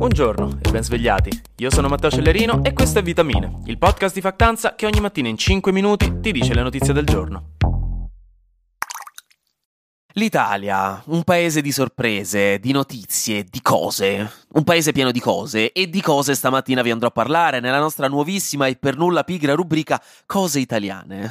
Buongiorno e ben svegliati. Io sono Matteo Cellerino e questo è Vitamine, il podcast di Factanza che ogni mattina in 5 minuti ti dice le notizie del giorno. L'Italia, un paese di sorprese, di notizie, di cose. Un paese pieno di cose e di cose stamattina vi andrò a parlare nella nostra nuovissima e per nulla pigra rubrica Cose italiane.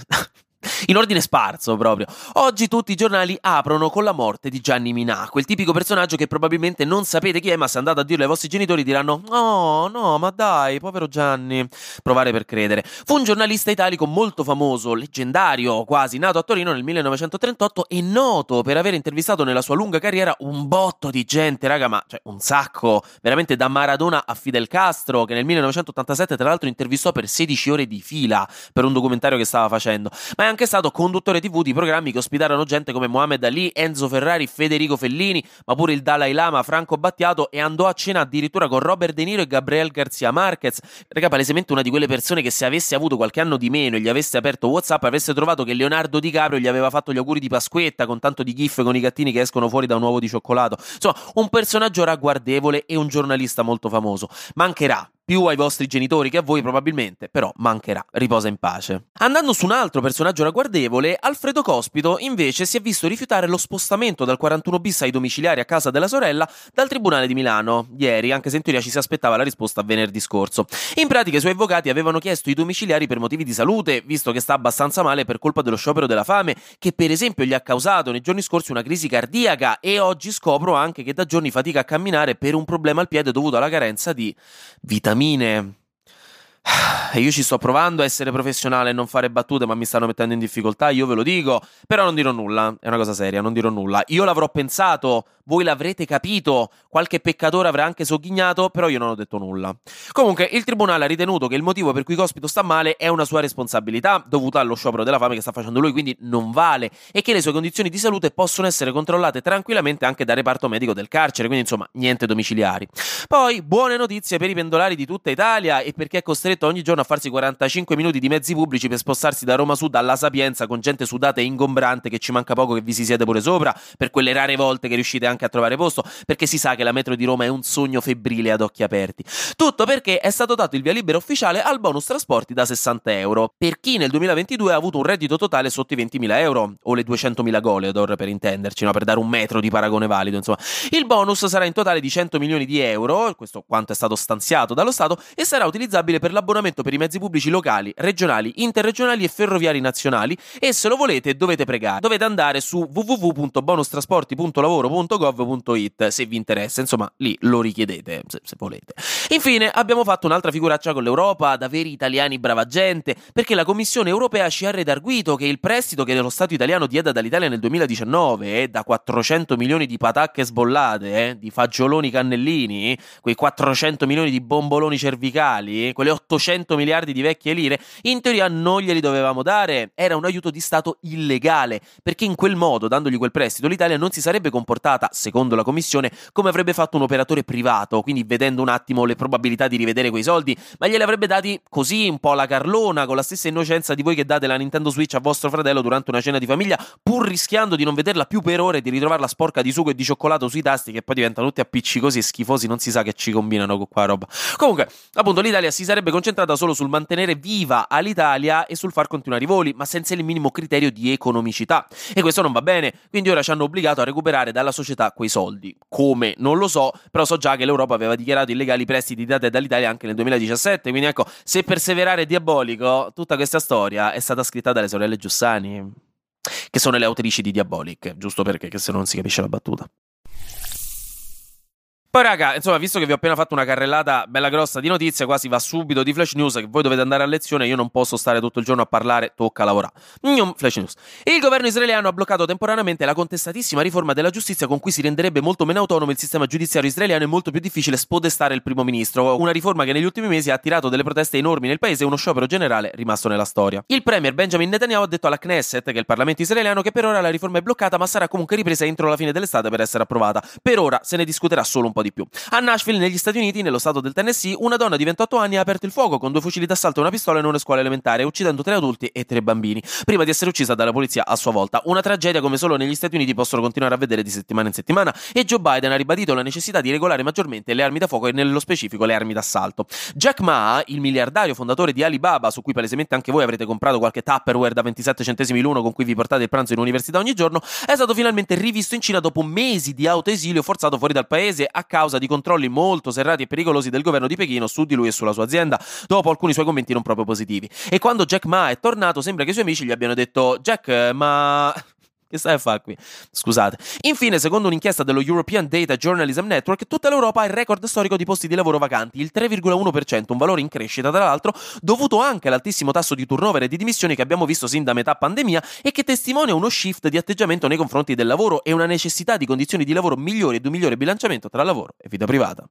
In ordine sparso proprio. Oggi tutti i giornali aprono con la morte di Gianni Minà, quel tipico personaggio che probabilmente non sapete chi è, ma se andate a dirlo ai vostri genitori diranno: Oh, no, ma dai, povero Gianni. Provare per credere. Fu un giornalista italico molto famoso, leggendario quasi, nato a Torino nel 1938 e noto per aver intervistato nella sua lunga carriera un botto di gente, raga, ma cioè un sacco, veramente da Maradona a Fidel Castro, che nel 1987 tra l'altro intervistò per 16 ore di fila per un documentario che stava facendo. Ma è anche stato conduttore TV di programmi che ospitarono gente come Mohamed Ali, Enzo Ferrari, Federico Fellini, ma pure il Dalai Lama, Franco Battiato e andò a cena addirittura con Robert De Niro e Gabriel Garcia Marquez. Raga, palesemente una di quelle persone che se avesse avuto qualche anno di meno e gli avesse aperto WhatsApp avesse trovato che Leonardo DiCaprio gli aveva fatto gli auguri di Pasquetta con tanto di gif con i gattini che escono fuori da un uovo di cioccolato. Insomma, un personaggio ragguardevole e un giornalista molto famoso. Mancherà, più ai vostri genitori che a voi probabilmente, però mancherà. Riposa in pace. Andando su un altro personaggio ragguardevole, Alfredo Cospito invece si è visto rifiutare lo spostamento dal 41 bis ai domiciliari a casa della sorella dal Tribunale di Milano, ieri, anche se in teoria ci si aspettava la risposta venerdì scorso. In pratica i suoi avvocati avevano chiesto i domiciliari per motivi di salute, visto che sta abbastanza male per colpa dello sciopero della fame, che per esempio gli ha causato nei giorni scorsi una crisi cardiaca e oggi scopro anche che da giorni fatica a camminare per un problema al piede dovuto alla carenza di vitamine vitamine. Io ci sto provando a essere professionale e non fare battute, ma mi stanno mettendo in difficoltà, io ve lo dico, però non dirò nulla, è una cosa seria, non dirò nulla. Io l'avrò pensato, voi l'avrete capito, qualche peccatore avrà anche sogghignato, però io non ho detto nulla. Comunque, il tribunale ha ritenuto che il motivo per cui Cospito sta male è una sua responsabilità, dovuta allo sciopero della fame che sta facendo lui, quindi non vale, e che le sue condizioni di salute possono essere controllate tranquillamente anche dal reparto medico del carcere, quindi insomma, niente domiciliari. Poi, buone notizie per i pendolari di tutta Italia e per chi è costretto ogni giorno a farsi 45 minuti di mezzi pubblici per spostarsi da Roma Sud alla Sapienza con gente sudata e ingombrante che ci manca poco che vi si siede pure sopra, per quelle rare volte che riuscite anche a trovare posto, perché si sa che la metro di Roma è un sogno febbrile ad occhi aperti. Tutto perché è stato dato il via libera ufficiale al bonus trasporti da 60 euro, per chi nel 2022 ha avuto un reddito totale sotto i 20.000 euro, o le 200.000 goleador per intenderci, no? per dare un metro di paragone valido, insomma. Il bonus sarà in totale di 100 milioni di euro, questo quanto è stato stanziato dallo Stato, e sarà utilizzabile per l'abbonamento per i mezzi pubblici locali, regionali, interregionali e ferroviari nazionali e se lo volete dovete pregare. Dovete andare su www.bonustrasporti.lavoro.gov.it se vi interessa, insomma lì lo richiedete se, se volete. Infine abbiamo fatto un'altra figuraccia con l'Europa, da veri italiani brava gente, perché la Commissione europea ci ha redarguito che il prestito che lo Stato italiano diede dall'Italia nel 2019 eh, da 400 milioni di patacche sbollate, eh, di fagioloni cannellini, quei 400 milioni di bomboloni cervicali, quelle 800 miliardi di vecchie lire, in teoria non glieli dovevamo dare, era un aiuto di Stato illegale, perché in quel modo, dandogli quel prestito, l'Italia non si sarebbe comportata, secondo la Commissione, come avrebbe fatto un operatore privato, quindi vedendo un attimo le probabilità di rivedere quei soldi, ma glieli avrebbe dati così, un po' alla carlona, con la stessa innocenza di voi che date la Nintendo Switch a vostro fratello durante una cena di famiglia, pur rischiando di non vederla più per ore e di ritrovarla sporca di sugo e di cioccolato sui tasti che poi diventano tutti appiccicosi e schifosi, non si sa che ci combinano con qua roba. Comunque, appunto, l'Italia si sarebbe concentrata solo sul mantenere viva all'Italia e sul far continuare i voli, ma senza il minimo criterio di economicità. E questo non va bene, quindi ora ci hanno obbligato a recuperare dalla società quei soldi. Come? Non lo so, però so già che l'Europa aveva dichiarato illegali i prestiti dati dall'Italia anche nel 2017, quindi ecco, se perseverare è diabolico, tutta questa storia è stata scritta dalle sorelle Giussani, che sono le autrici di Diabolic, giusto perché, se no non si capisce la battuta. Poi, raga, insomma, visto che vi ho appena fatto una carrellata bella grossa di notizie, qua si va subito di flash news, che voi dovete andare a lezione, io non posso stare tutto il giorno a parlare, tocca lavorare. Mm, flash news. Il governo israeliano ha bloccato temporaneamente la contestatissima riforma della giustizia con cui si renderebbe molto meno autonomo il sistema giudiziario israeliano e molto più difficile spodestare il primo ministro, una riforma che negli ultimi mesi ha attirato delle proteste enormi nel paese e uno sciopero generale rimasto nella storia. Il premier Benjamin Netanyahu ha detto alla Knesset, che è il parlamento israeliano, che per ora la riforma è bloccata ma sarà comunque ripresa entro la fine dell'estate per essere approvata. Per ora se ne discuterà solo un po' po' di più. A Nashville, negli Stati Uniti, nello stato del Tennessee, una donna di 28 anni ha aperto il fuoco con due fucili d'assalto e una pistola in una scuola elementare, uccidendo tre adulti e tre bambini, prima di essere uccisa dalla polizia a sua volta. Una tragedia come solo negli Stati Uniti possono continuare a vedere di settimana in settimana e Joe Biden ha ribadito la necessità di regolare maggiormente le armi da fuoco e nello specifico le armi d'assalto. Jack Ma, il miliardario fondatore di Alibaba, su cui palesemente anche voi avrete comprato qualche Tupperware da 27 centesimi l'uno con cui vi portate il pranzo in università ogni giorno, è stato finalmente rivisto in Cina dopo mesi di autoesilio forzato fuori dal paese a causa di controlli molto serrati e pericolosi del governo di Pechino su di lui e sulla sua azienda, dopo alcuni suoi commenti non proprio positivi. E quando Jack Ma è tornato, sembra che i suoi amici gli abbiano detto: Jack, ma che stai a fare qui? Scusate. Infine, secondo un'inchiesta dello European Data Journalism Network, tutta l'Europa ha il record storico di posti di lavoro vacanti, il 3,1%, un valore in crescita tra l'altro, dovuto anche all'altissimo tasso di turnover e di dimissioni che abbiamo visto sin da metà pandemia e che testimonia uno shift di atteggiamento nei confronti del lavoro e una necessità di condizioni di lavoro migliori ed un migliore bilanciamento tra lavoro e vita privata.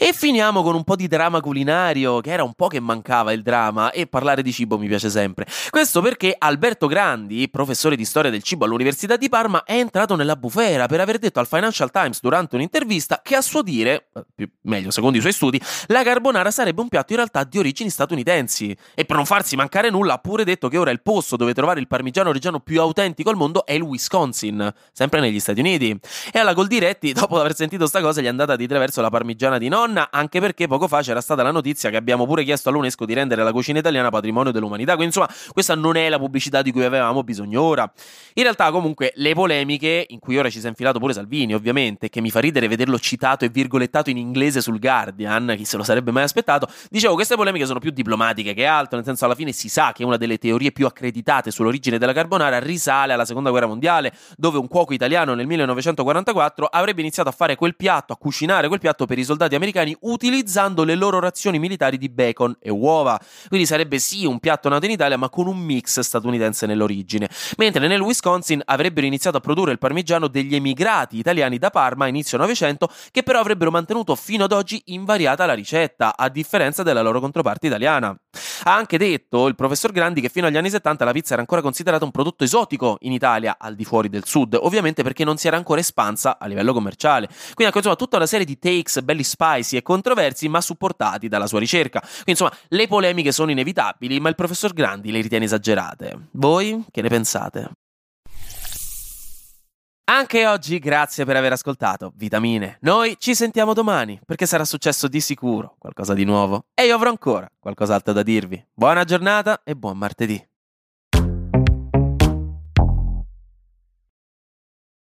E finiamo con un po' di dramma culinario, che era un po' che mancava il dramma, e parlare di cibo mi piace sempre. Questo perché Alberto Grandi, professore di storia del cibo all'Università di Parma, è entrato nella bufera per aver detto al Financial Times durante un'intervista che a suo dire, eh, meglio secondo i suoi studi, la carbonara sarebbe un piatto in realtà di origini statunitensi. E per non farsi mancare nulla ha pure detto che ora il posto dove trovare il parmigiano reggiano più autentico al mondo è il Wisconsin, sempre negli Stati Uniti. E alla Goldiretti, dopo aver sentito sta cosa, gli è andata di traverso la parmigiana di nonna nonna, anche perché poco fa c'era stata la notizia che abbiamo pure chiesto all'UNESCO di rendere la cucina italiana patrimonio dell'umanità. Quindi, insomma, questa non è la pubblicità di cui avevamo bisogno ora. In realtà, comunque, le polemiche, in cui ora ci si è infilato pure Salvini, ovviamente, che mi fa ridere vederlo citato e virgolettato in inglese sul Guardian, chi se lo sarebbe mai aspettato. Dicevo, queste polemiche sono più diplomatiche che altro, nel senso, alla fine si sa che una delle teorie più accreditate sull'origine della carbonara risale alla seconda guerra mondiale, dove un cuoco italiano nel 1944 avrebbe iniziato a fare quel piatto, a cucinare quel piatto per i soldati americani americani utilizzando le loro razioni militari di bacon e uova. Quindi sarebbe sì un piatto nato in Italia, ma con un mix statunitense nell'origine. Mentre nel Wisconsin avrebbero iniziato a produrre il parmigiano degli emigrati italiani da Parma a inizio Novecento, che però avrebbero mantenuto fino ad oggi invariata la ricetta, a differenza della loro controparte italiana. Ha anche detto il professor Grandi che fino agli anni 70 la pizza era ancora considerata un prodotto esotico in Italia, al di fuori del sud, ovviamente perché non si era ancora espansa a livello commerciale. Quindi ecco, insomma, tutta una serie di takes belli spicy e controversi, ma supportati dalla sua ricerca. Quindi insomma, le polemiche sono inevitabili, ma il professor Grandi le ritiene esagerate. Voi che ne pensate? Anche oggi grazie per aver ascoltato Vitamine. Noi ci sentiamo domani perché sarà successo di sicuro qualcosa di nuovo e io avrò ancora qualcos'altro da dirvi. Buona giornata e buon martedì.